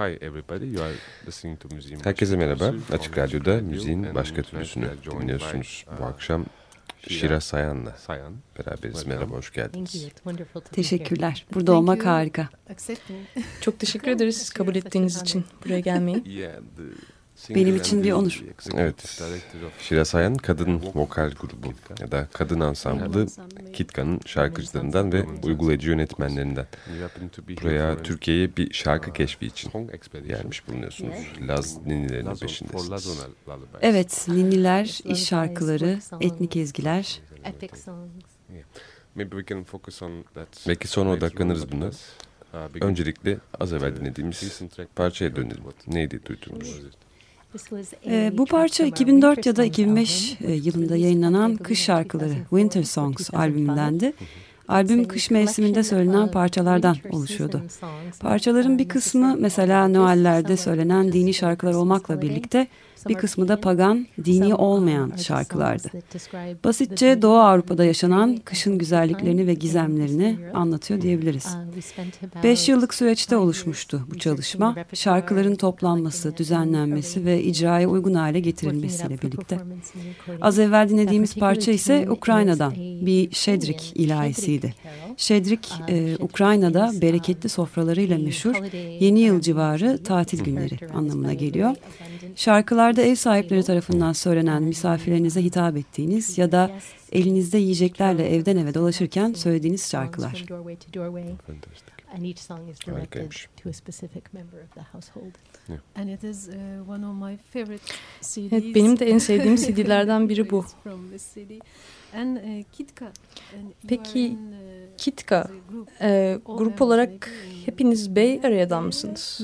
Hi everybody, you are listening to Müziğin Herkese merhaba. Açık Radyo'da müziğin başka türlüsünü dinliyorsunuz. Bu akşam Şira Sayan'la beraberiz. Merhaba, hoş geldiniz. Teşekkürler. Burada olmak harika. Çok teşekkür ederiz kabul ettiğiniz için buraya gelmeyi. Benim için bir onur. Evet. Şira Sayan kadın vokal grubu ya da kadın ansamblı Kitka'nın şarkıcılarından ve uygulayıcı yönetmenlerinden. Buraya Türkiye'ye bir şarkı keşfi için gelmiş bulunuyorsunuz. Laz ninnilerinin peşindesiniz. Evet, ninniler, iş şarkıları, etnik ezgiler. Belki sonra odaklanırız buna. Öncelikle az evvel dinlediğimiz parçaya dönelim. Neydi duyduğumuz? Ee, bu parça 2004 ya da 2005 e, yılında yayınlanan Kış Şarkıları Winter Songs albümündendi. Albüm kış mevsiminde söylenen parçalardan oluşuyordu. Parçaların bir kısmı mesela Noel'lerde söylenen dini şarkılar olmakla birlikte bir kısmı da pagan, dini olmayan şarkılardı. Basitçe Doğu Avrupa'da yaşanan kışın güzelliklerini ve gizemlerini anlatıyor diyebiliriz. Beş yıllık süreçte oluşmuştu bu çalışma. Şarkıların toplanması, düzenlenmesi ve icraya uygun hale getirilmesiyle birlikte. Az evvel dinlediğimiz parça ise Ukrayna'dan bir Şedrik ilahisiydi. Şedrik, e, Ukrayna'da bereketli sofralarıyla meşhur yeni yıl civarı tatil günleri anlamına geliyor. Şarkılarda ev sahipleri tarafından söylenen misafirlerinize hitap ettiğiniz ya da elinizde yiyeceklerle evden eve dolaşırken söylediğiniz şarkılar. Harikaymış. Evet, benim de en sevdiğim CD'lerden biri bu. Peki Kitka e, grup olarak hepiniz Bay Area'dan mısınız?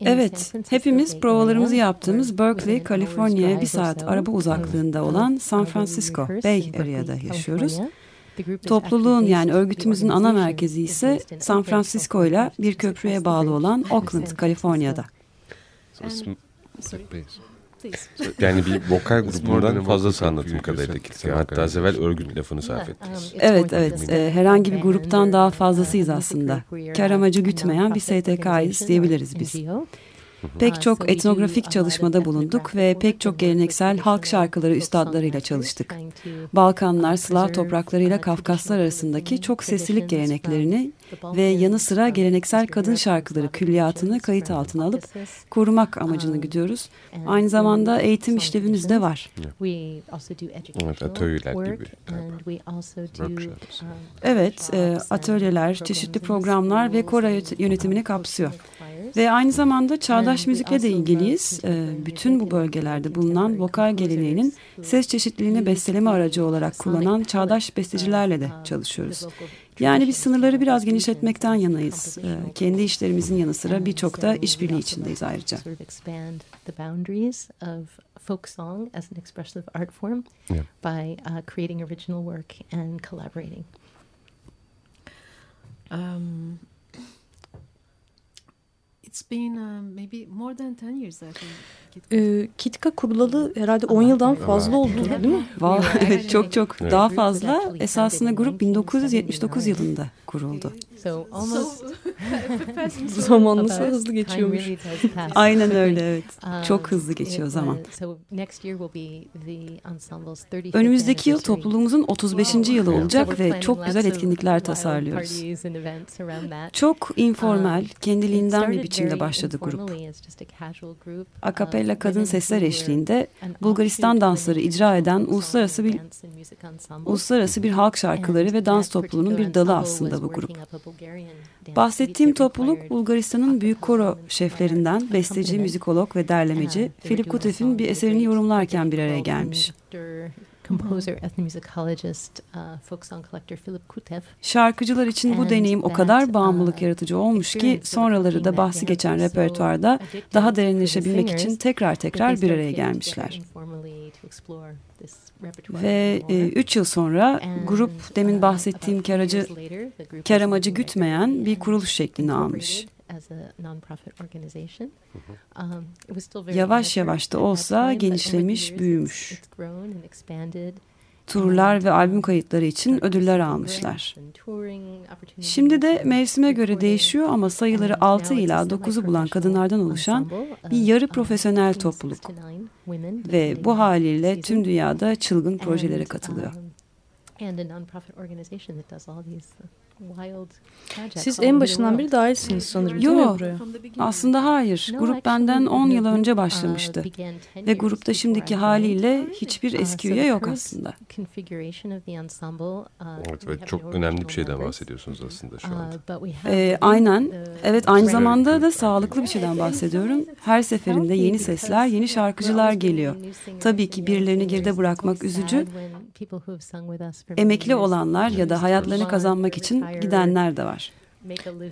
Evet, hepimiz provalarımızı yaptığımız Berkeley, Kaliforniya'ya bir saat araba uzaklığında olan San Francisco Bay Area'da yaşıyoruz. Topluluğun yani örgütümüzün ana merkezi ise San Francisco ile bir köprüye bağlı olan Oakland, Kaliforniya'da. Yani bir vokal grubundan fazlası anlatım kadarıyla Kitka. Hatta az evvel örgüt lafını sarf ettiniz. Evet, evet. E, herhangi bir gruptan daha fazlasıyız aslında. Kar amacı gütmeyen bir STK'yız diyebiliriz biz. Pek çok etnografik çalışmada bulunduk ve pek çok geleneksel halk şarkıları üstadlarıyla çalıştık. Balkanlar, Slav topraklarıyla Kafkaslar arasındaki çok seslilik geleneklerini ve yanı sıra geleneksel kadın şarkıları külliyatını kayıt altına alıp korumak amacını gidiyoruz. Aynı zamanda eğitim işlevimiz de var. Evet, atölyeler gibi. Evet, e, atölyeler, çeşitli programlar ve kora yönetimini kapsıyor. Ve aynı zamanda çağdaş müzikle de ilgiliyiz. E, bütün bu bölgelerde bulunan vokal geleneğinin ses çeşitliliğini besteleme aracı olarak kullanan çağdaş bestecilerle de çalışıyoruz. Yani biz sınırları biraz genişletmekten yanayız. Ee, kendi işlerimizin yanı sıra birçok da işbirliği içindeyiz ayrıca. folk song as an expressive art form yeah. by uh, creating original work and collaborating. Um, it's been uh, maybe more than 10 years I think. E, Kitka kurulalı herhalde 10 yıldan fazla oldu değil mi? evet çok çok evet. daha fazla. Esasında grup 1979 yılında kuruldu. zaman nasıl hızlı geçiyormuş. Aynen öyle evet. Çok hızlı geçiyor zaman. Önümüzdeki yıl topluluğumuzun 35. yılı olacak ve çok güzel etkinlikler tasarlıyoruz. Çok informal, kendiliğinden bir biçimde başladı grup. Akapella kadın sesler eşliğinde Bulgaristan dansları icra eden uluslararası bir uluslararası bir halk şarkıları ve dans topluluğunun bir dalı aslında bu grup. Bahsettiğim topluluk Bulgaristan'ın büyük koro şeflerinden besteci, müzikolog ve derlemeci Filip Kutev'in bir eserini yorumlarken bir araya gelmiş composer, ethnomusicologist, uh, folk song collector Philip Kutev. Şarkıcılar için bu deneyim o kadar bağımlılık uh, yaratıcı olmuş ki sonraları da bahsi geçen repertuarda daha derinleşebilmek için tekrar tekrar bir araya gelmişler. Ve e, üç yıl sonra grup demin uh, bahsettiğim karacı, kar amacı gütmeyen bir kuruluş şeklini almış. Um, yavaş yavaş da olsa genişlemiş, büyümüş. Turlar ve albüm kayıtları için ödüller almışlar. Şimdi de mevsime göre değişiyor ama sayıları 6 ila 9'u bulan kadınlardan oluşan bir yarı profesyonel topluluk. Ve bu haliyle tüm dünyada çılgın projelere katılıyor. Siz en başından beri dahilsiniz sanırım Yok aslında hayır. Grup benden 10 yıl önce uh, başlamıştı. Ve grupta şimdiki haliyle hiçbir uh, eski üye yok aslında. Uh, evet ve çok önemli bir şeyden bahsediyorsunuz aslında şu anda. Ee, aynen. Evet aynı zamanda da sağlıklı bir şeyden bahsediyorum. Her seferinde yeni sesler, yeni şarkıcılar geliyor. Tabii ki birilerini geride bırakmak üzücü. Emekli olanlar ya da hayatlarını kazanmak için gidenler de var.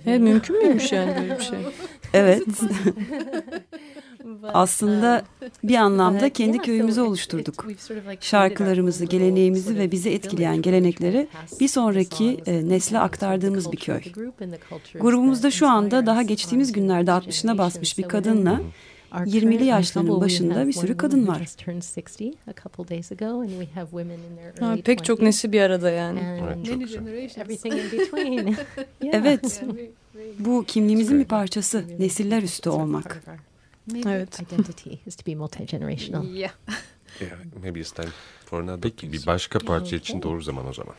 Evet, mümkün müymüş yani böyle bir şey? evet. Aslında bir anlamda kendi köyümüzü oluşturduk. Şarkılarımızı, geleneğimizi ve bizi etkileyen gelenekleri bir sonraki e, nesle aktardığımız bir köy. Grubumuzda şu anda daha geçtiğimiz günlerde 60'ına basmış bir kadınla 20'li yaşlarının başında bir sürü kadın var. Ha, pek çok nesli bir arada yani. evet. Bu kimliğimizin bir parçası. Nesiller üstü olmak. Evet. Peki bir başka parça için doğru zaman o zaman.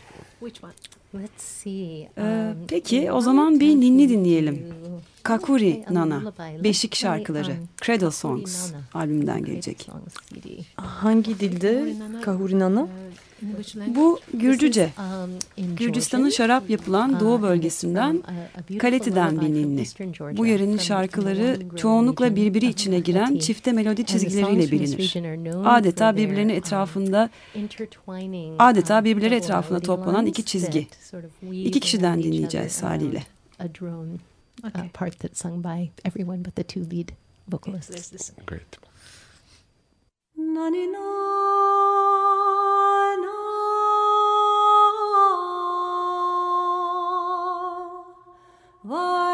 Ee, um, peki o zaman bir ninni dinleyelim. Kakuri Nana, Beşik Şarkıları, um, Cradle Songs albümünden gelecek. Hangi dilde Kakuri Nana? Bu Gürcüce. Gürcistan'ın şarap yapılan doğu bölgesinden Kaleti'den bir ninni. Bu yörenin şarkıları çoğunlukla birbiri içine giren çifte melodi çizgileriyle bilinir. Adeta birbirlerinin etrafında adeta birbirleri etrafında toplanan iki çizgi. İki kişiden dinleyeceğiz haliyle. Okay. part that's sung by everyone but the two lead vocalists. Great. Why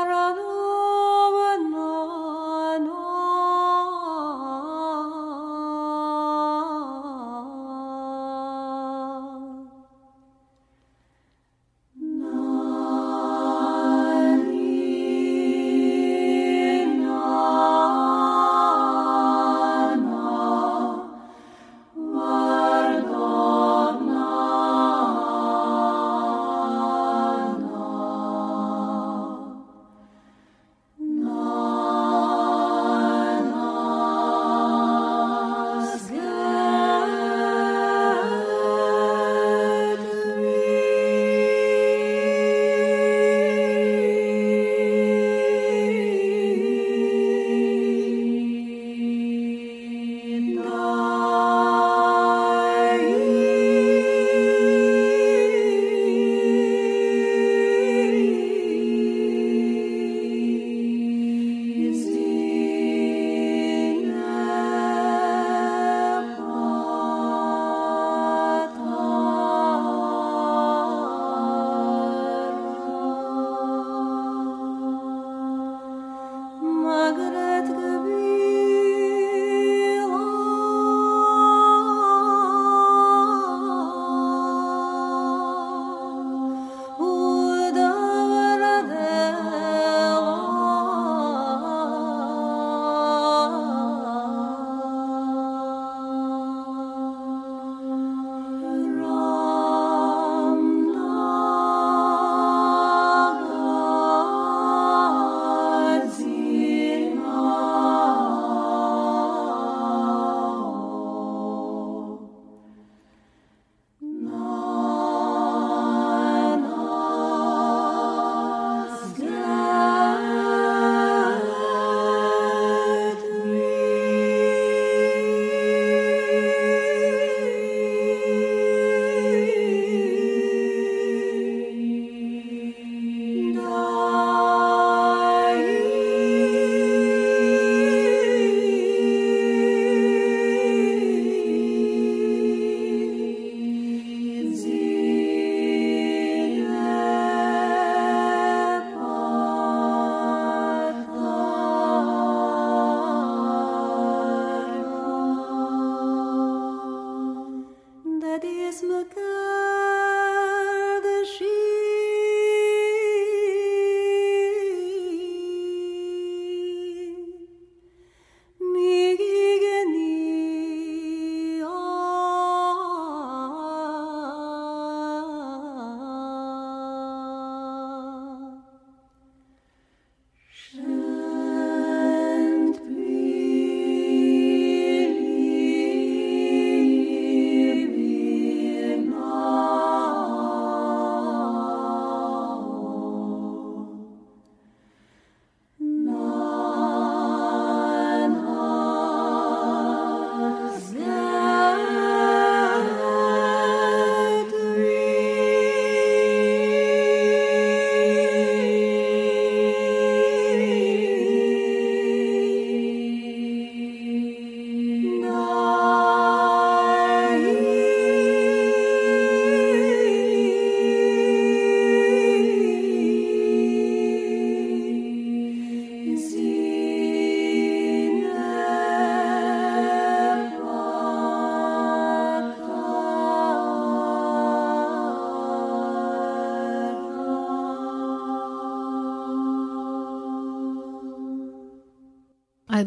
Christmas.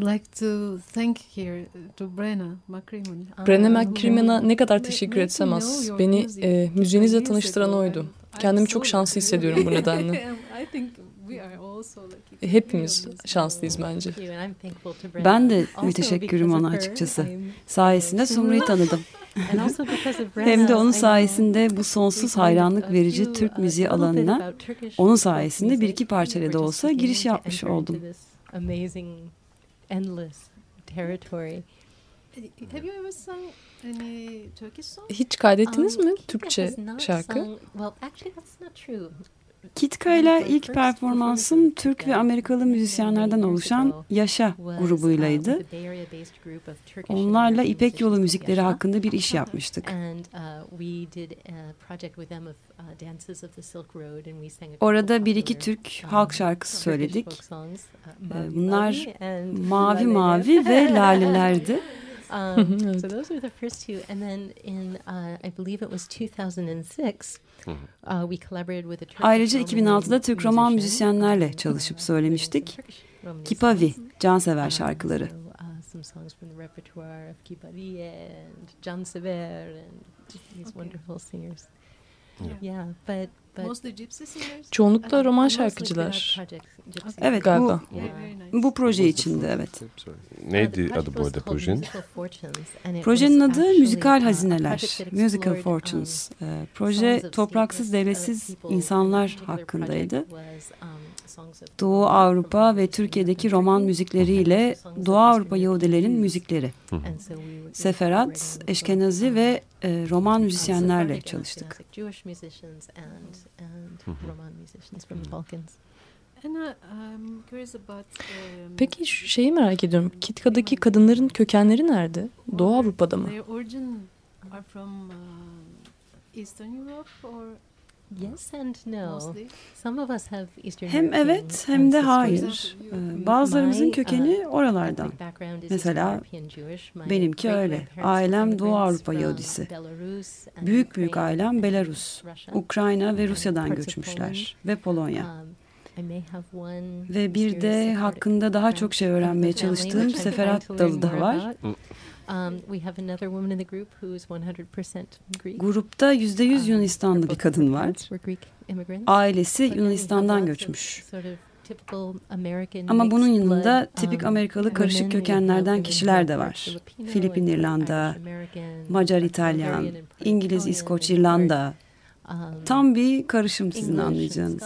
I'd like to thank here to Brenna McCrimmon. Brenna McCrimmon'a ne kadar teşekkür etsem az. Beni e, müziğinizle tanıştıran oydu. Kendimi çok şanslı hissediyorum bu nedenle. Hepimiz şanslıyız bence. Ben de müteşekkirim ona açıkçası. Sayesinde Sumru'yu tanıdım. Hem de onun sayesinde bu sonsuz hayranlık verici Türk müziği alanına onun sayesinde bir iki parçayla da olsa giriş yapmış oldum. Hiç kaydettiniz mi Türkçe şarkı? Kitka ile ilk performansım Türk ve Amerikalı müzisyenlerden oluşan Yaşa grubuylaydı. Onlarla İpek Yolu müzikleri hakkında bir iş yapmıştık. Orada bir iki Türk halk şarkısı söyledik. Bunlar Mavi Mavi ve Lalelerdi. Um, so those were the first two, and then in uh, I believe it was 2006. Uh, we collaborated with a Turkish Ayrıca 2006'da Türk roman müzisyenlerle çalışıp söylemiştik. Kipavi, cansever şarkıları. Some songs from the repertoire of Kipavi and Cansever and these wonderful singers. Yeah, but Çoğunlukla roman şarkıcılar. Evet galiba. Bu, bu proje içinde evet. Neydi adı bu arada projenin? Projenin adı Müzikal Hazineler, Musical Fortunes. Ee, proje topraksız devletsiz insanlar hakkındaydı. Doğu Avrupa ve Türkiye'deki roman müzikleriyle Doğu Avrupa Yahudilerin müzikleri. Seferat, Eşkenazi ve e, roman müzisyenlerle çalıştık. Peki şu şeyi merak ediyorum. Kitka'daki kadınların kökenleri nerede? Doğu Avrupa'da mı? Yes and no. Some of us have Eastern hem evet hem de hayır. Bazılarımızın kökeni oralardan. Mesela benimki öyle. Ailem Doğu Avrupa Yahudisi. Büyük büyük ailem Belarus, Ukrayna ve Rusya'dan göçmüşler ve Polonya. Ve bir de hakkında daha çok şey öğrenmeye çalıştığım Seferat dalı da var. Um, we have another woman in the group who is 100% Greek. Grupta yüzde yüz um, Yunanistanlı bir kadın var. Ailesi Yunanistan'dan göçmüş. Ama bunun yanında tipik um, Amerikalı karışık kökenlerden kişiler de var. Filipin İrlanda, Macar İtalyan, İngiliz İskoç İrlanda. Tam bir karışım sizin anlayacağınız.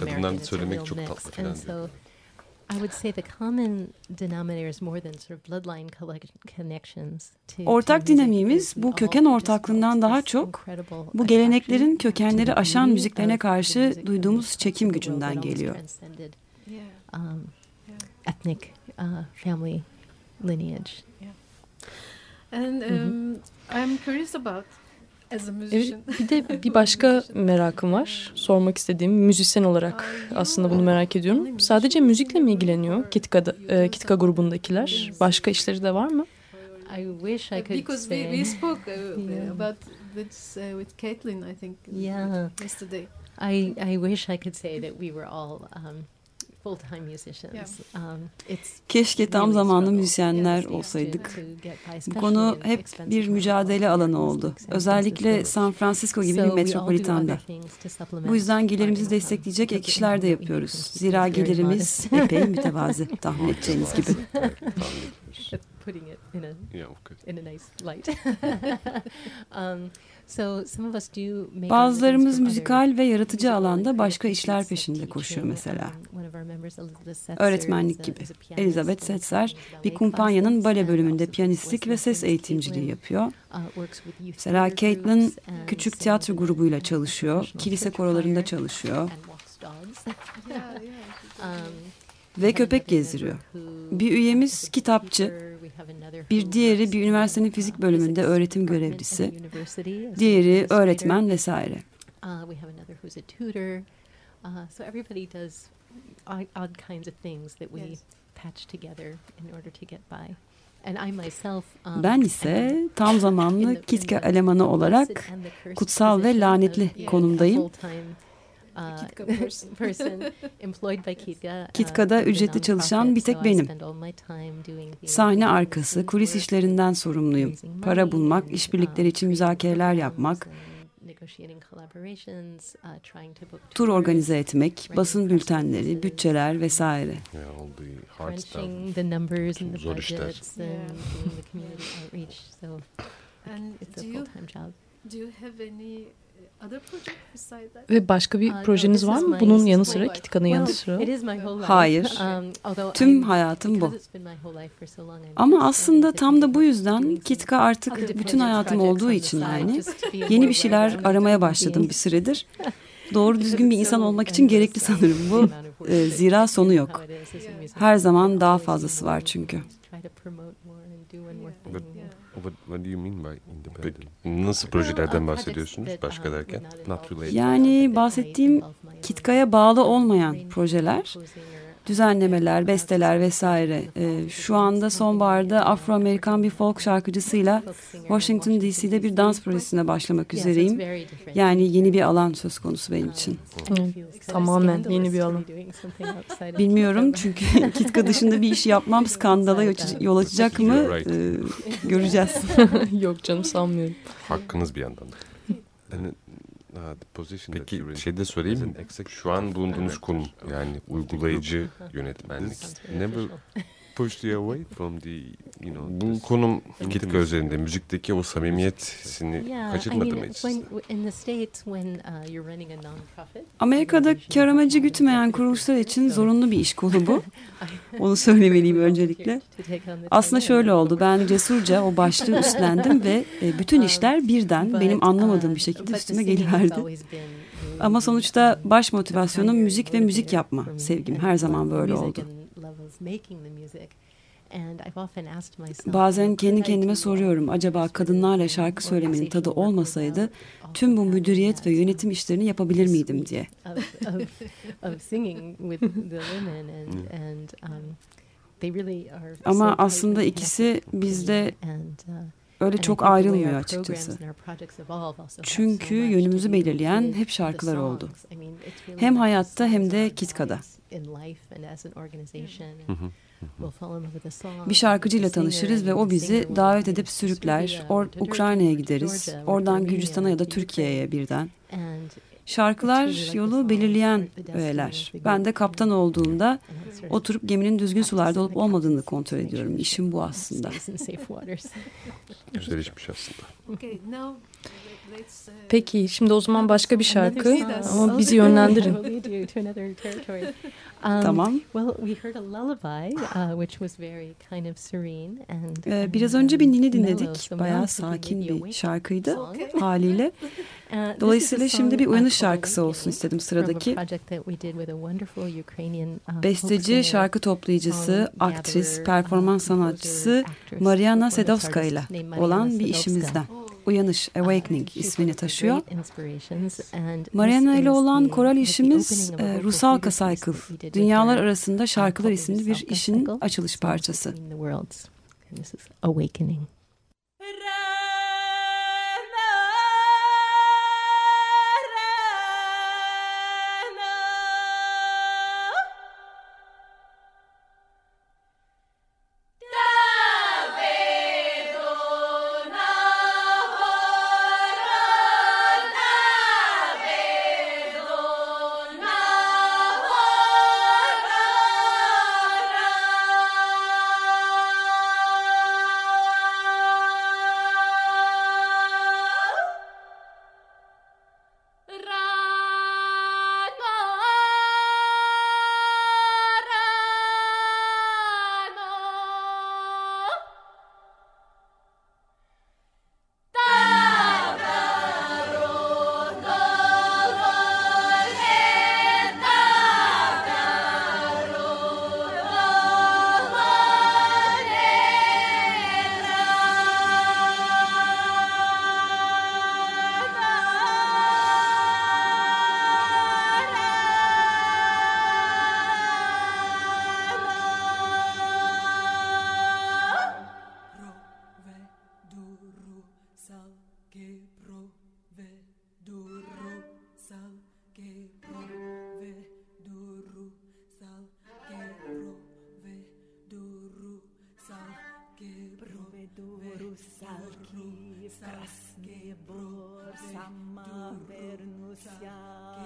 Kadınlar söylemek çok tatlı falan diyor. Ortak dinamiğimiz bu köken ortaklığından daha çok bu geleneklerin kökenleri aşan müziklerine karşı duyduğumuz çekim gücünden geliyor. Um, ethnic uh, family lineage. And um, I'm curious about Evet, bir de bir başka merakım var. Sormak istediğim müzisyen olarak aslında bunu merak ediyorum. Sadece müzikle mi ilgileniyor Kitka'da, e, Kitka grubundakiler? Başka işleri de var mı? I wish I could Because say. we, we spoke uh, about this uh, with Caitlin, I think, yeah. yesterday. I, I wish I could say that we were all Um, Keşke tam zamanlı müzisyenler olsaydık. Bu konu hep bir mücadele alanı oldu. Özellikle San Francisco gibi bir metropolitanda. Bu yüzden gelirimizi destekleyecek ek işler de yapıyoruz. Zira gelirimiz epey mütevazi tahmin edeceğiniz gibi. putting it in a yeah, okay. in a nice light. um, Bazılarımız müzikal ve yaratıcı alanda başka işler peşinde koşuyor mesela. Öğretmenlik gibi. Elizabeth Setzer bir kumpanyanın bale bölümünde piyanistlik ve ses eğitimciliği yapıyor. Mesela Caitlin küçük tiyatro grubuyla çalışıyor. Kilise korolarında çalışıyor. ve köpek gezdiriyor. Bir üyemiz kitapçı, bir diğeri bir üniversitenin fizik bölümünde öğretim görevlisi, diğeri öğretmen vesaire. Ben ise tam zamanlı Kitka elemanı olarak kutsal ve lanetli konumdayım. Kitka'da ücretli çalışan bir tek benim. Sahne arkası, kulis işlerinden sorumluyum. Para bulmak, işbirlikleri için müzakereler yapmak, tur organize etmek, basın bültenleri, bütçeler vesaire. Zor işler. Ve başka bir uh, projeniz var mı? Bunun yanı sıra, Kitka'nın yanı sıra. Hayır. Um, Tüm hayatım bu. Ama aslında tam da bu yüzden Kitka artık bütün hayatım olduğu için yani yeni bir şeyler aramaya başladım bir süredir. Doğru düzgün bir insan olmak için gerekli sanırım bu. E, zira sonu yok. Her zaman daha fazlası var çünkü. What, what do you mean by independent? Nasıl projelerden bahsediyorsunuz başka derken? Not related. Yani bahsettiğim Kitka'ya bağlı olmayan projeler düzenlemeler, besteler vesaire. E, şu anda sonbaharda Afro-Amerikan bir folk şarkıcısıyla Washington DC'de bir dans projesine başlamak üzereyim. Yani yeni bir alan söz konusu benim için. tamamen yeni bir alan. Bilmiyorum çünkü Kitka dışında bir iş yapmam skandala yol açacak mı e, göreceğiz. Yok canım sanmıyorum. Hakkınız bir yandan. Yani Peki şey de sorayım. Şu an bulunduğunuz konum yani uygulayıcı yönetmenlik. Never pushed you away from the you know bu konum Kitka üzerinde müzikteki o samimiyetini yeah, kaçırmadı I mean, mı hiç? Uh, Amerika'da kar amacı gütmeyen kuruluşlar için zorunlu bir iş kolu bu. Onu söylemeliyim öncelikle. Aslında şöyle oldu. Ben cesurca o başlığı üstlendim ve e, bütün işler birden benim anlamadığım bir uh, şekilde üstüme geliverdi. Ama sonuçta baş motivasyonum müzik ve müzik yapma sevgim. Her zaman böyle oldu. Bazen kendi kendime soruyorum acaba kadınlarla şarkı söylemenin tadı olmasaydı tüm bu müdüriyet ve yönetim işlerini yapabilir miydim diye. Ama aslında ikisi bizde uh, öyle çok ayrılmıyor açıkçası. Çünkü yönümüzü belirleyen hep şarkılar oldu. Hem hayatta hem de Kitka'da. Bir şarkıcıyla tanışırız ve o bizi davet edip sürükler. Or Ukrayna'ya gideriz. Oradan Gürcistan'a ya da Türkiye'ye birden. Şarkılar yolu belirleyen öğeler. Ben de kaptan olduğumda oturup geminin düzgün sularda olup olmadığını kontrol ediyorum. İşim bu aslında. Güzel işmiş aslında. Peki şimdi o zaman başka bir şarkı ama bizi yönlendirin. tamam. Biraz önce bir nini dinledik. Bayağı sakin bir şarkıydı haliyle. Uh, Dolayısıyla şimdi bir uyanış şarkısı olsun istedim sıradaki. Uh, Besteci, şarkı toplayıcısı, aktris, performans sanatçısı Mariana Sedowska ile olan bir işimizden. Uyanış, Awakening ismini taşıyor. Mariana ile olan koral işimiz e, Rusalka Cycle, Dünyalar Arasında Şarkılar isimli bir işin açılış parçası. Awakening.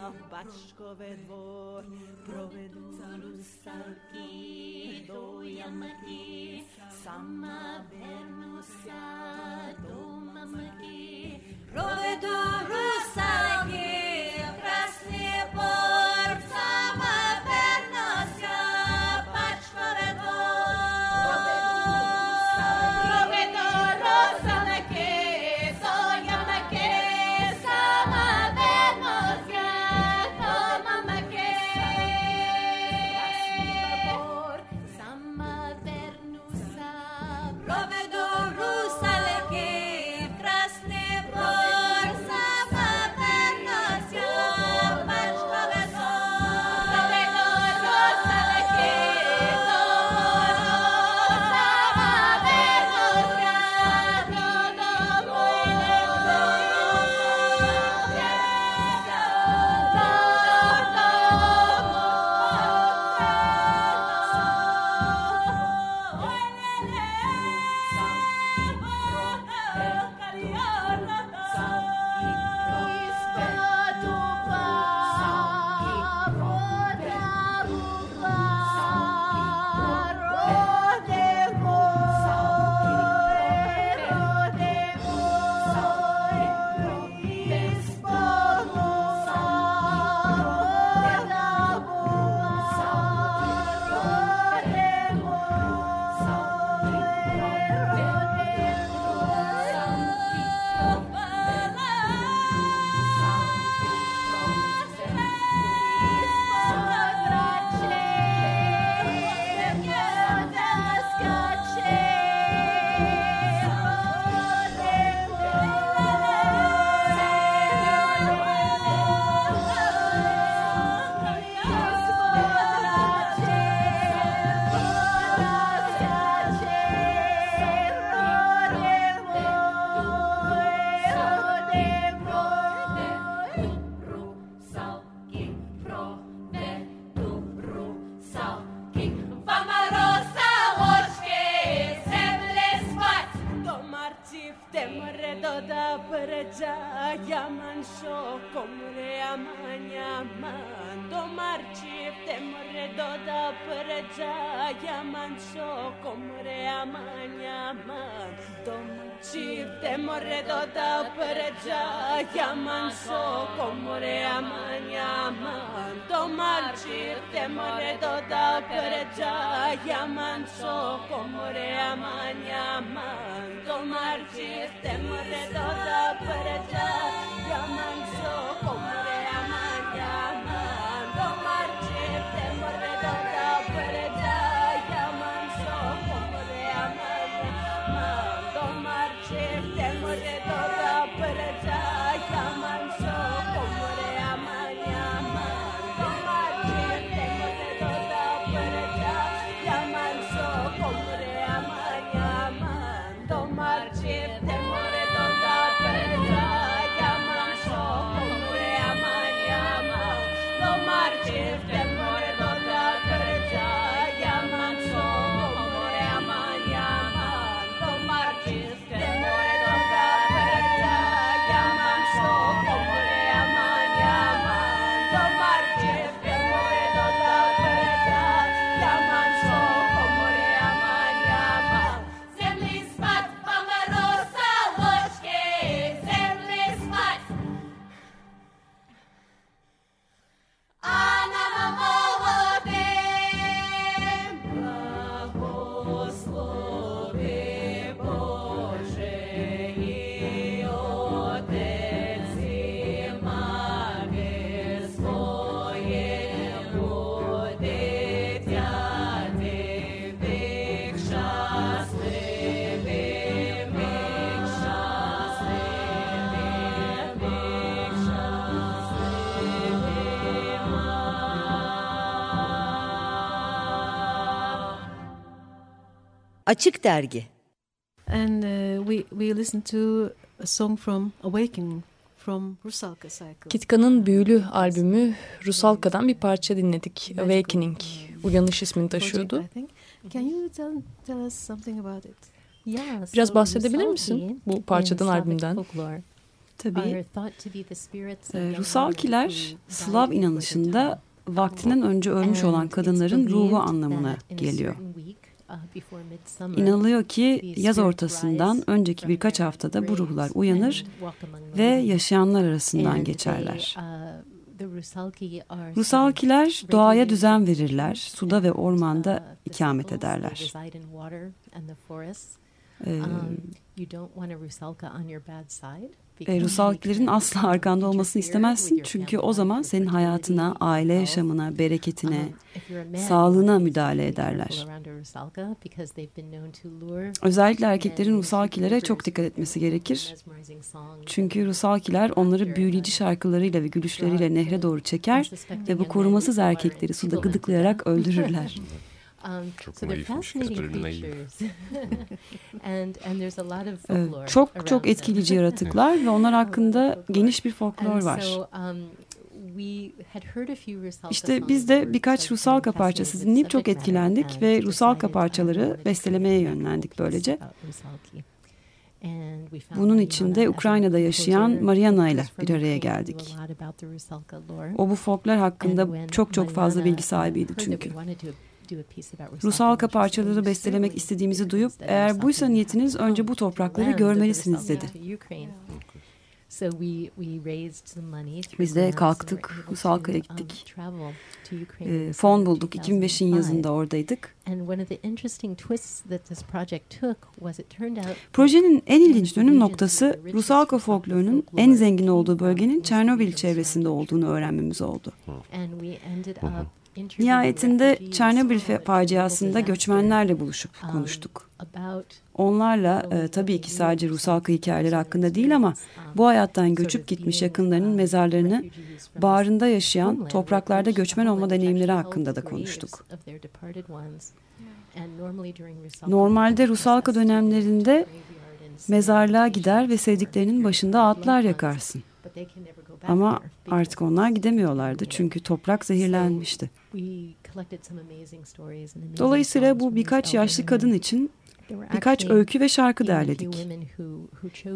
na Bačkove dvor provedu rusalki dojamati sama verno sa doma mati provedu rusalki dergi. And uh, we we listened to a song from Awakening Kitka'nın büyülü albümü Rusalka'dan bir parça dinledik. Awakening, Uyanış ismini taşıyordu. Biraz bahsedebilir misin bu parçadan, albümden? Tabii. Ee, Rusalkiler, Slav inanışında vaktinden önce ölmüş olan kadınların ruhu anlamına geliyor uh, İnanılıyor ki yaz ortasından önceki birkaç haftada bu ruhlar uyanır ve yaşayanlar arasından geçerler. Rusalkiler doğaya düzen verirler, suda ve ormanda ikamet ederler. Ee, e, Rusalkilerin asla arkanda olmasını istemezsin. Çünkü o zaman senin hayatına, aile yaşamına, bereketine, sağlığına müdahale ederler. Özellikle erkeklerin Rusalkilere çok dikkat etmesi gerekir. Çünkü Rusalkiler onları büyüleyici şarkılarıyla ve gülüşleriyle nehre doğru çeker ve bu korumasız erkekleri suda gıdıklayarak öldürürler. Çok naifmiş, kadın naif. Evet, çok çok etkileyici yaratıklar ve onlar hakkında geniş bir folklor var. İşte biz de birkaç Rusalka parçası dinleyip çok etkilendik ve Rusalka parçaları bestelemeye yönlendik böylece. Bunun için de Ukrayna'da yaşayan Mariana ile bir araya geldik. O bu folklor hakkında çok çok fazla bilgi sahibiydi çünkü. Rus halka parçaları bestelemek istediğimizi duyup eğer buysa niyetiniz önce bu toprakları görmelisiniz dedi. Biz de kalktık, Rus halkaya gittik. E, fon bulduk, 2005'in yazında oradaydık. Projenin en ilginç dönüm noktası Rus halka folklorunun en zengin olduğu bölgenin Çernobil çevresinde olduğunu öğrenmemiz oldu. Nihayetinde Çernobil faciasında göçmenlerle buluşup konuştuk. Onlarla e, tabii ki sadece Rus halkı hikayeleri hakkında değil ama bu hayattan göçüp gitmiş yakınlarının mezarlarını bağrında yaşayan topraklarda göçmen olma deneyimleri hakkında da konuştuk. Normalde Rus halkı dönemlerinde mezarlığa gider ve sevdiklerinin başında atlar yakarsın. Ama artık onlar gidemiyorlardı çünkü toprak zehirlenmişti. Dolayısıyla bu birkaç yaşlı kadın için birkaç öykü ve şarkı derledik.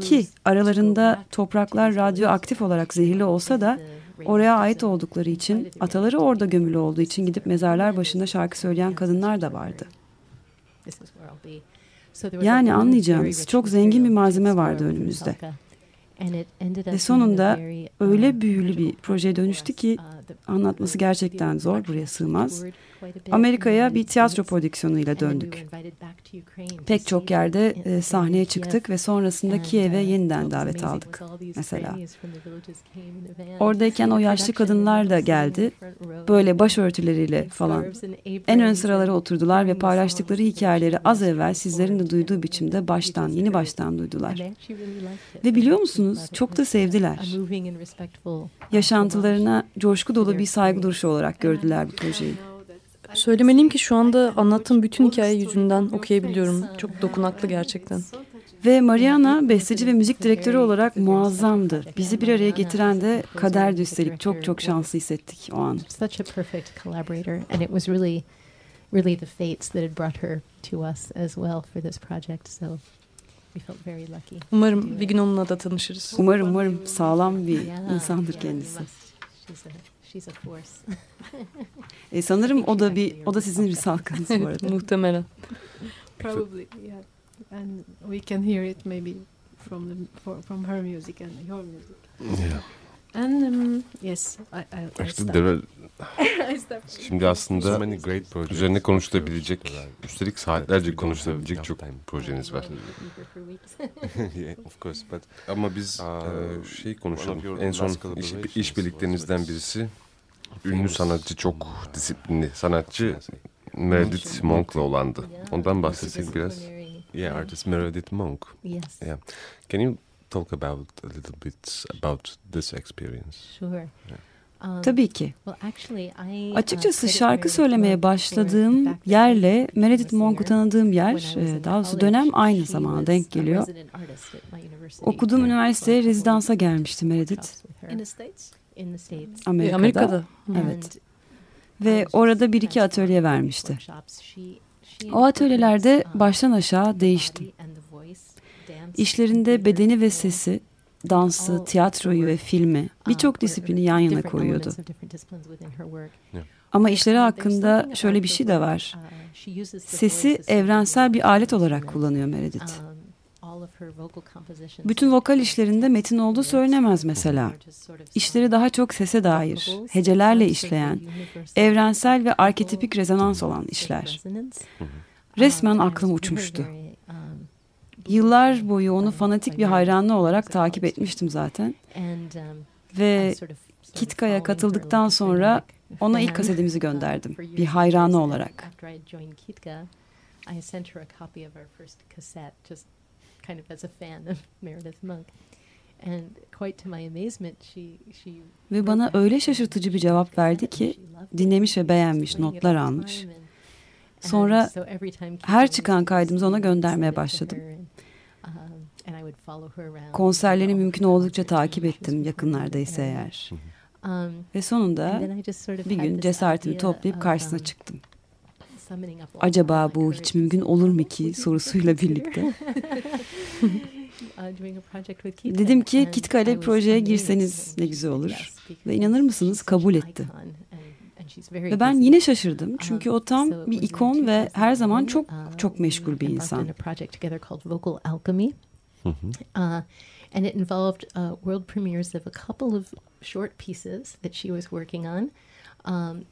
Ki aralarında topraklar radyoaktif olarak zehirli olsa da oraya ait oldukları için, ataları orada gömülü olduğu için gidip mezarlar başında şarkı söyleyen kadınlar da vardı. Yani anlayacağınız çok zengin bir malzeme vardı önümüzde. Ve sonunda öyle büyülü bir proje dönüştü ki anlatması gerçekten zor, buraya sığmaz. Amerika'ya bir tiyatro prodüksiyonuyla döndük. Pek çok yerde e, sahneye çıktık ve sonrasında Kiev'e yeniden davet aldık mesela. Oradayken o yaşlı kadınlar da geldi. Böyle başörtüleriyle falan. En ön sıralara oturdular ve paylaştıkları hikayeleri az evvel sizlerin de duyduğu biçimde baştan, yeni baştan duydular. Ve biliyor musunuz çok da sevdiler. Yaşantılarına coşku dolu bir saygı duruşu olarak gördüler bu projeyi. Söylemeliyim ki şu anda anlattığım bütün hikaye yüzünden okuyabiliyorum. Çok dokunaklı gerçekten. Ve Mariana besteci ve müzik direktörü olarak muazzamdı. Bizi bir araya getiren de kaderdi üstelik. Çok çok şanslı hissettik o an. Such a perfect collaborator and it was really really the fates that had brought her to us as well for this project. So we felt very lucky. Umarım bir gün onunla da tanışırız. Umarım umarım sağlam bir insandır kendisi. She's a, force. E, sanırım o da bir o da sizin risalkanız bu arada. Muhtemelen. Probably, yeah. And we can hear it maybe from the for, from her music and your music. Yeah. And um, yes, I, I, I İşte. Şimdi aslında üzerine konuşulabilecek, üstelik saatlerce konuşulabilecek çok projeniz var. of course, but Ama biz e, şey konuşalım. En son iş, işbirliklerinizden birisi ünlü sanatçı, çok disiplinli sanatçı Meredith Monk'la olandı. Ondan bahsetsek biraz. yeah, artist Meredith Monk. Yes. Yeah. Can you talk about a little bit about this experience? Sure. Um, Tabii ki. well, actually, I, uh, Açıkçası şarkı söylemeye başladığım yerle Meredith Monk'u tanıdığım yer, e, in daha doğrusu dönem aynı zamana denk geliyor. Okuduğum üniversiteye rezidansa gelmişti Meredith Workshops with her In the States? in the States. Amerika'da. Amerika'da. Evet. Ve orada bir iki atölye vermişti. O atölyelerde baştan aşağı değiştim. İşlerinde bedeni ve sesi, dansı, tiyatroyu ve filmi birçok disiplini yan yana koyuyordu. Ama işleri hakkında şöyle bir şey de var. Sesi evrensel bir alet olarak kullanıyor Meredith. Bütün vokal işlerinde metin olduğu söylenemez mesela. İşleri daha çok sese dair, hecelerle işleyen, evrensel ve arketipik rezonans olan işler. Resmen aklım uçmuştu. Yıllar boyu onu fanatik bir hayranlı olarak takip etmiştim zaten. Ve Kitka'ya katıldıktan sonra ona ilk kasetimizi gönderdim. Bir hayranı olarak. kind of as a fan of Meredith Monk. And quite to my amazement she she Ve bana öyle şaşırtıcı bir cevap verdi ki dinlemiş ve beğenmiş, notlar almış. Sonra her çıkan kaydımızı ona göndermeye başladım. Konserlerini mümkün oldukça takip ettim yakınlardaysa eğer. Ve sonunda bir gün cesaretimi toplayıp karşısına çıktım. Acaba bu hiç mümkün olur mu ki sorusuyla birlikte. Dedim ki Kitka ile projeye girseniz ne güzel olur. Ve inanır mısınız kabul etti. Ve ben yine şaşırdım çünkü o tam bir ikon ve her zaman çok çok meşgul bir insan. and it involved uh, world premieres of a couple of short pieces that she was working on. Um,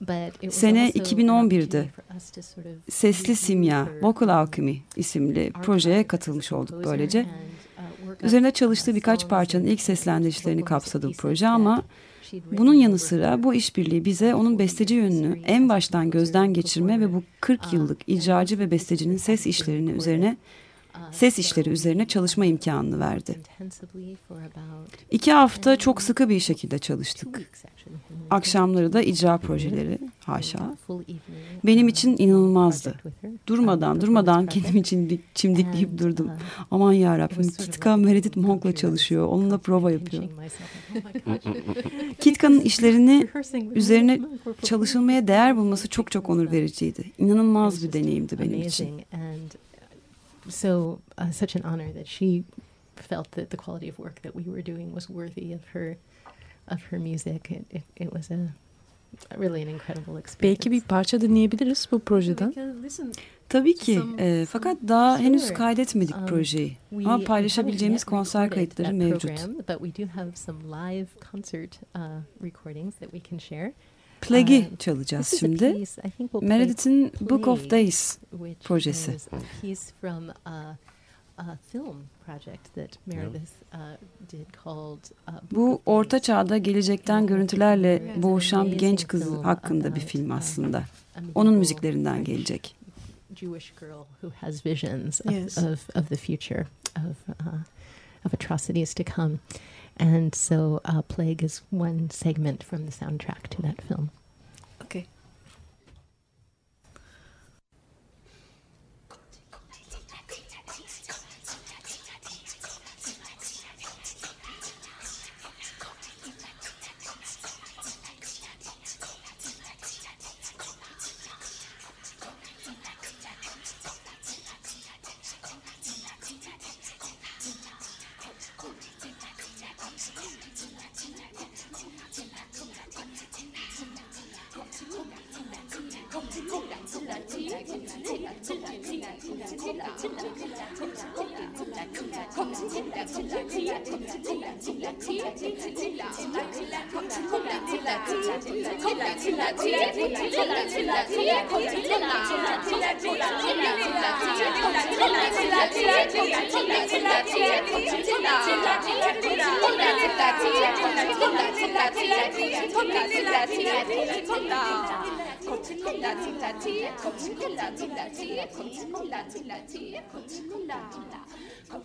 Sene 2011'di. Sesli Simya, Vocal Alchemy isimli projeye katılmış olduk böylece. Uh, Üzerine çalıştığı birkaç parçanın ilk seslendirişlerini kapsadı bu proje ama bunun yanı sıra bu işbirliği bize onun besteci yönünü en baştan gözden geçirme ve bu 40 uh, yıllık icracı ve bestecinin ses işlerini üzerine ses işleri üzerine çalışma imkanını verdi. İki hafta çok sıkı bir şekilde çalıştık. Akşamları da icra projeleri, haşa. Benim için inanılmazdı. Durmadan, durmadan kendim için çimdikleyip durdum. Aman yarabbim, Kitka Meredith Monk'la çalışıyor, onunla prova yapıyor. Kitka'nın işlerini üzerine çalışılmaya değer bulması çok çok onur vericiydi. İnanılmaz bir deneyimdi benim için. So uh, such an honor that she felt that the quality of work that we were doing was worthy of her of her music. It, it, it was a really an incredible experience. Belki bir parça dinleyebiliriz bu projeden. Tabii ki. E, fakat daha henüz kaydetmedik um, projeyi. Ama paylaşabileceğimiz konser kayıtları mevcut. But we do have some live concert uh, recordings that we can share. Plague'i um, çalacağız şimdi. Meredith'in Book of Days projesi. Bu orta çağda gelecekten görüntülerle boğuşan bir genç kız hakkında bir film aslında. Onun müziklerinden gelecek. Jewish girl who has visions of, yes. of, of the future of uh, of atrocities to come. And so uh, Plague is one segment from the soundtrack to that film.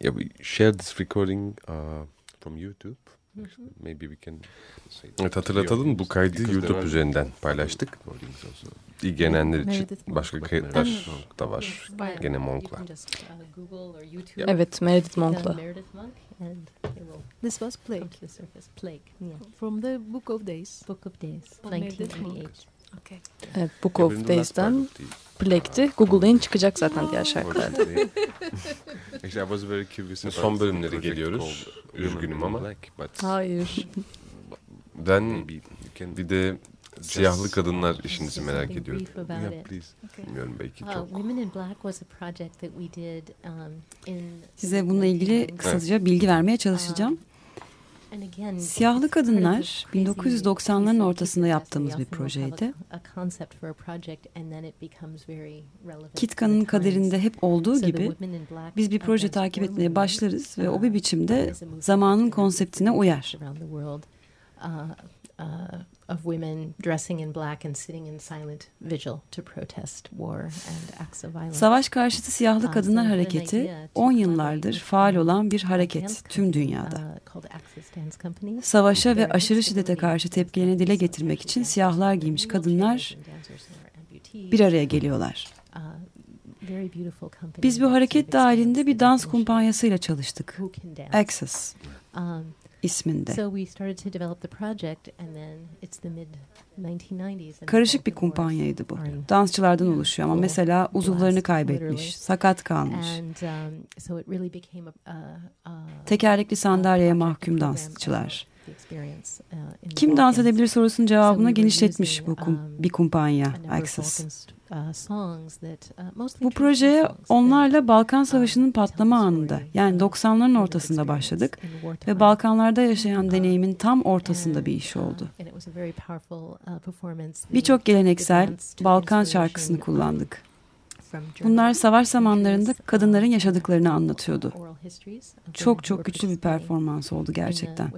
Yeah, we shared this recording uh, from YouTube. Maybe we can Evet hatırlatalım bu kaydı YouTube üzerinden paylaştık. İlgilenenler için başka kayıtlar da var. Gene Monk'la. Evet Meredith Monk'la. This was Plague. Plague. Yeah. From the Book of Days. Book of Days. Of Meredith 1928. Okay. Evet, Book of Days'ten Plague'ti. Google'da çıkacak zaten diğer şarkılarda. Son bölümleri geliyoruz. Üzgünüm ama. Hayır. Ben bir de siyahlı kadınlar işinizi merak ediyorum. Yeah, please. Okay. Bilmiyorum belki Uh, çok. Women in Black was a project that we did um, in Size bununla ilgili kısaca bilgi vermeye çalışacağım. Again, Siyahlı Kadınlar, this crazy 1990'ların ortasında yaptığımız bir projeydi. Kitka'nın kaderinde hep olduğu gibi biz bir proje takip etmeye başlarız ve o bir biçimde zamanın konseptine uyar. Uh, uh, of women dressing in black and sitting in silent vigil to protest war and acts of violence. Savaş karşıtı siyahlı Uh, kadınlar hareketi an idea to 10 collaborate yıllardır faal um, olan bir hareket dance tüm dünyada. uh. Savaşa ve aşırı şiddete karşı tepkilerini dile getirmek için siyahlar giymiş kadınlar bir araya geliyorlar. Uh, Biz bu hareket dahilinde bir dans kumpanyasıyla çalıştık. Access Um, isminde. So we started to develop the project and then it's the mid 1990s. and Karışık bir kumpanyaydı bu. Dansçılardan oluşuyor ama mesela uzuvlarını kaybetmiş, sakat kalmış. Um, Tekerlekli sandalyeye mahkum dansçılar. uh, Kim dans edebilir sorusunun were genişletmiş bu kum- um, bir kumpanya Access. Uh, songs that, uh, Bu projeye onlarla Balkan um, Savaşı'nın patlama anında yani of 90'ların human ortasında başladık ve Balkanlarda yaşayan Uh, deneyimin tam ortasında bir iş uh, oldu. uh, Birçok the geleneksel Balkan şarkısını kullandık. Bunlar savaş zamanlarında uh, kadınların yaşadıklarını anlatıyordu. Çok çok güçlü bir performans oldu gerçekten.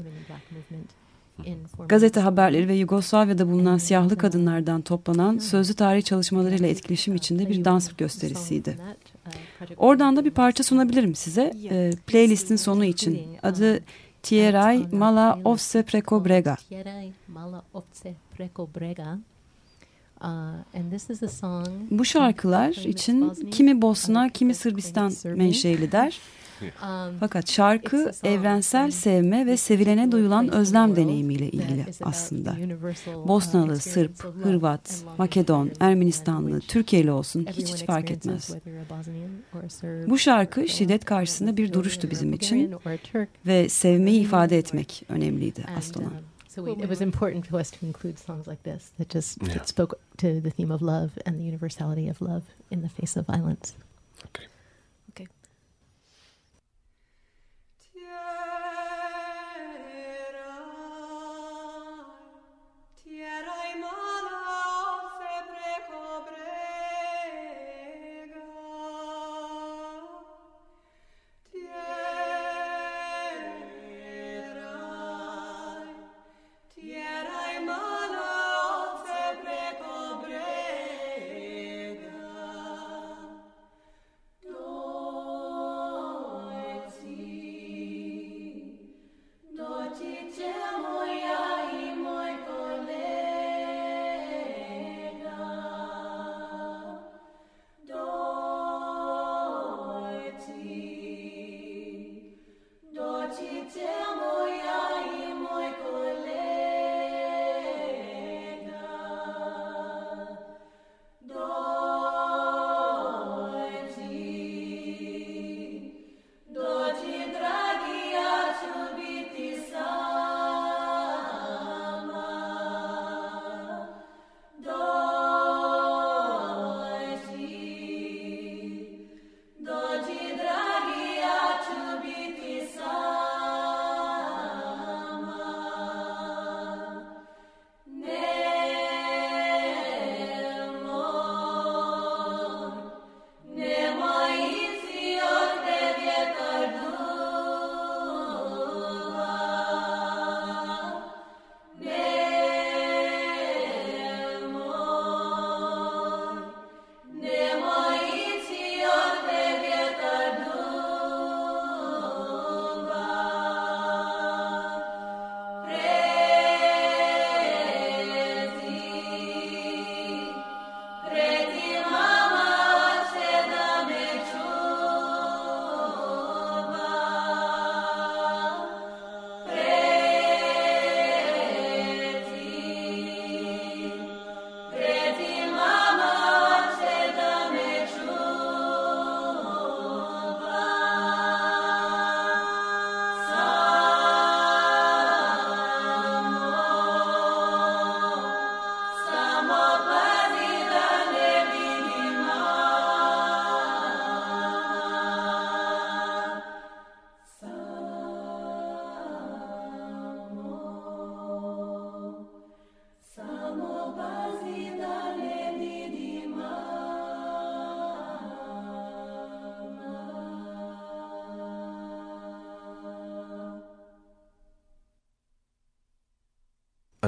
Gazete haberleri ve Yugoslavya'da bulunan siyahlı kadınlardan toplanan sözlü tarih çalışmalarıyla etkileşim içinde bir dans gösterisiydi. Oradan da bir parça sunabilirim size. Ee, playlistin sonu için. Adı Tieray Mala Ovse Preko Brega. Tieray Mala Ovse Preko Brega. And this is a song Bu şarkılar için kimi Bosna, kimi Sırbistan menşeli der. um, Fakat şarkı evrensel sevme ve sevilene duyulan özlem deneyimiyle ilgili aslında. uh, Bosnalı, Sırp, Hırvat, Makedon, Ermenistanlı, Türkiye'li olsun hiç hiç fark etmez. Bu şarkı şiddet karşısında bir duruştu bizim için ve sevmeyi ifade etmek önemliydi olan. um, So we, it was important for us to include songs like this that just Yeah. that spoke to the theme of love and the universality of love in the face of violence.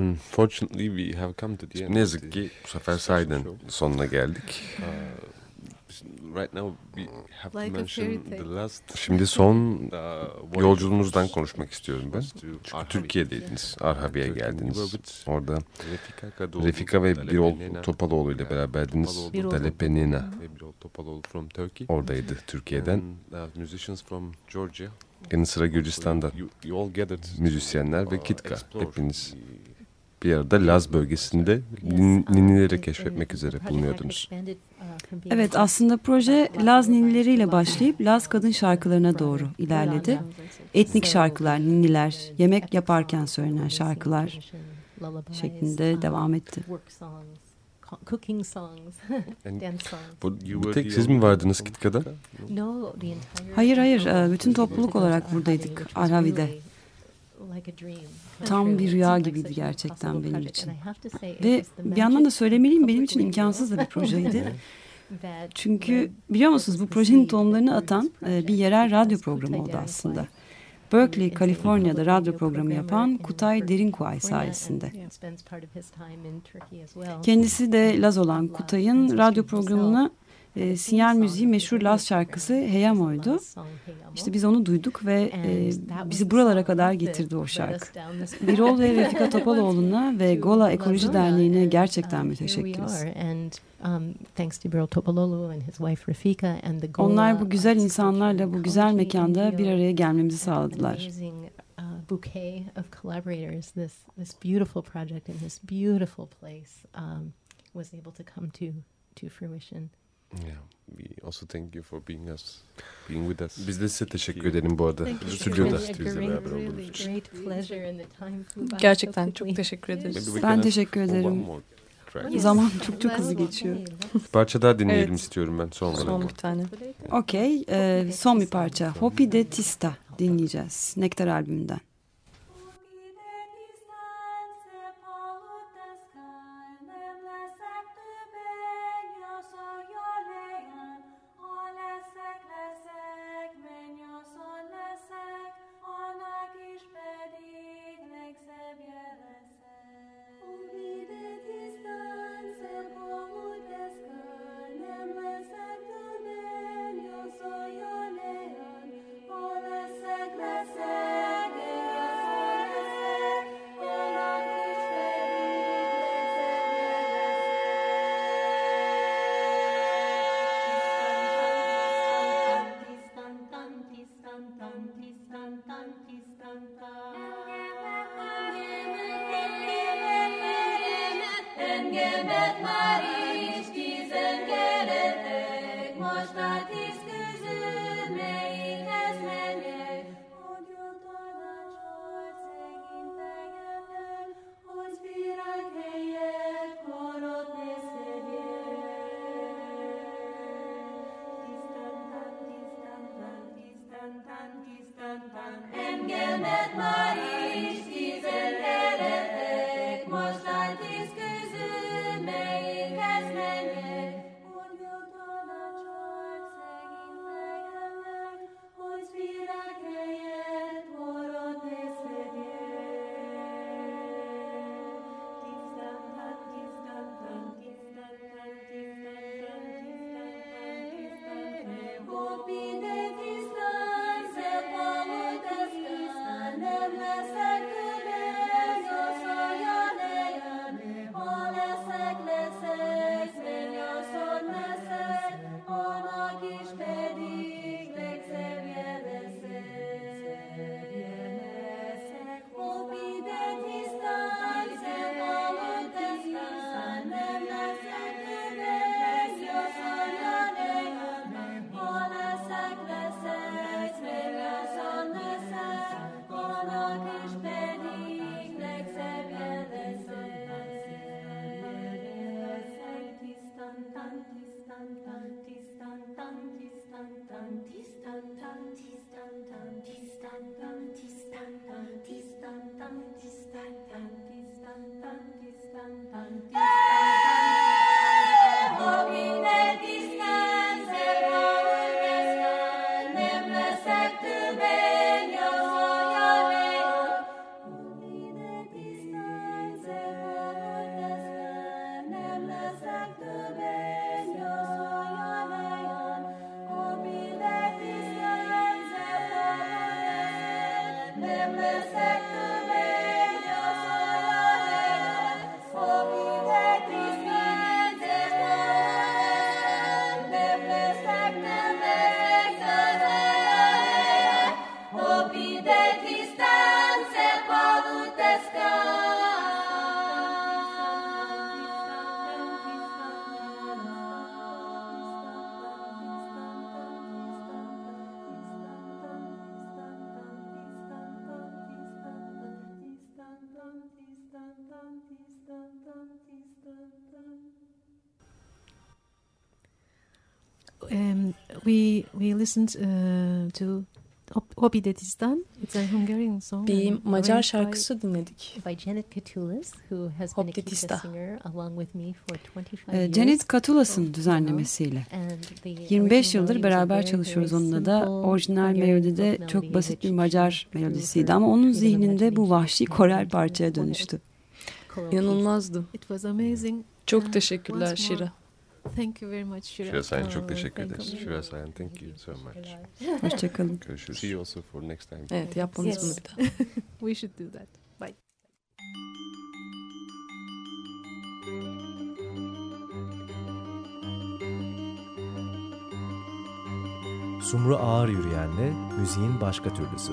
Unfortunately we have come to the end. Ne yazık ki bu sefer sahiden sonuna geldik. Uh, right now we have to mention the last. Şimdi son yolculuğunuzdan konuşmak istiyorum ben. Çünkü Türkiye'deydiniz. Arhavi'ye geldiniz. Orada Refika ve Birol Topaloğlu ile beraberdiniz. Dalepenina oradaydı Türkiye'den. Musicians from Georgia. Yanı sıra Gürcistan'da müzisyenler ve Kitka. Hepiniz bir arada Laz bölgesinde ninnileri keşfetmek üzere bulunuyordunuz. Evet aslında proje Laz ninileriyle başlayıp Laz kadın şarkılarına doğru ilerledi. Etnik şarkılar, ninniler, yemek yaparken söylenen şarkılar şeklinde devam etti. cooking songs, dance songs. Bu tek siz mi vardınız Kitka'da? Hayır hayır, bütün topluluk olarak buradaydık Arhavi'de. Tam bir rüya gibiydi gerçekten benim için. Ve bir yandan da söylemeliyim benim için imkansız da bir projeydi. Çünkü biliyor musunuz bu projenin tohumlarını atan bir yerel radyo programı oldu aslında. Berkeley, Kaliforniya'da radyo programı yapan Kutay Derinkuay sayesinde. Kendisi de Laz olan Kutay'ın radyo programına e, sinyal müziği meşhur Laz şarkısı Heyamo'ydu. İşte biz onu duyduk ve e, bizi buralara kadar getirdi o şarkı. Birol ve Refika Topaloğlu'na ve Gola Ekoloji Derneği'ne gerçekten müteşekkiriz. Onlar bu güzel insanlarla bu güzel mekanda bir araya gelmemizi sağladılar. bouquet of collaborators, this this beautiful project in this beautiful place um, was able to come to to fruition. Yeah, we also thank you for being us, being with us. Biz de size teşekkür edelim bu arada. Stüdyoda bizle beraber olduğunuz için. Gerçekten çok teşekkür ederiz. Ben teşekkür ederim. Zaman çok çok hızlı geçiyor. Bir parça daha dinleyelim evet. istiyorum ben son olarak. Son bir tane. Okey, e, son bir parça. Hopi de Tista dinleyeceğiz. Nektar albümünden. Listened uh, to Hobbidedistan. It's a Hungarian song. Bir Macar şarkısı dinledik. By Janet Katulis, who has been a Kita singer along with me for 25 years. Janet Katulas'ın düzenlemesiyle. 25 yıldır beraber çalışıyoruz onunla da. Orijinal melodide çok basit bir Macar melodisiydi ama onun zihninde bu vahşi korel parçaya dönüştü. İnanılmazdı. Çok teşekkürler Şira. Thank you very much Shira. Shira Sayan çok teşekkür ederiz. Shira Sayan thank you so much. Hoşçakalın. Görüşürüz. See you also for next time. Evet yapmamız yes. bunu bir daha. We should do that. Bye. Sumru Ağır Yürüyen'le müziğin başka türlüsü.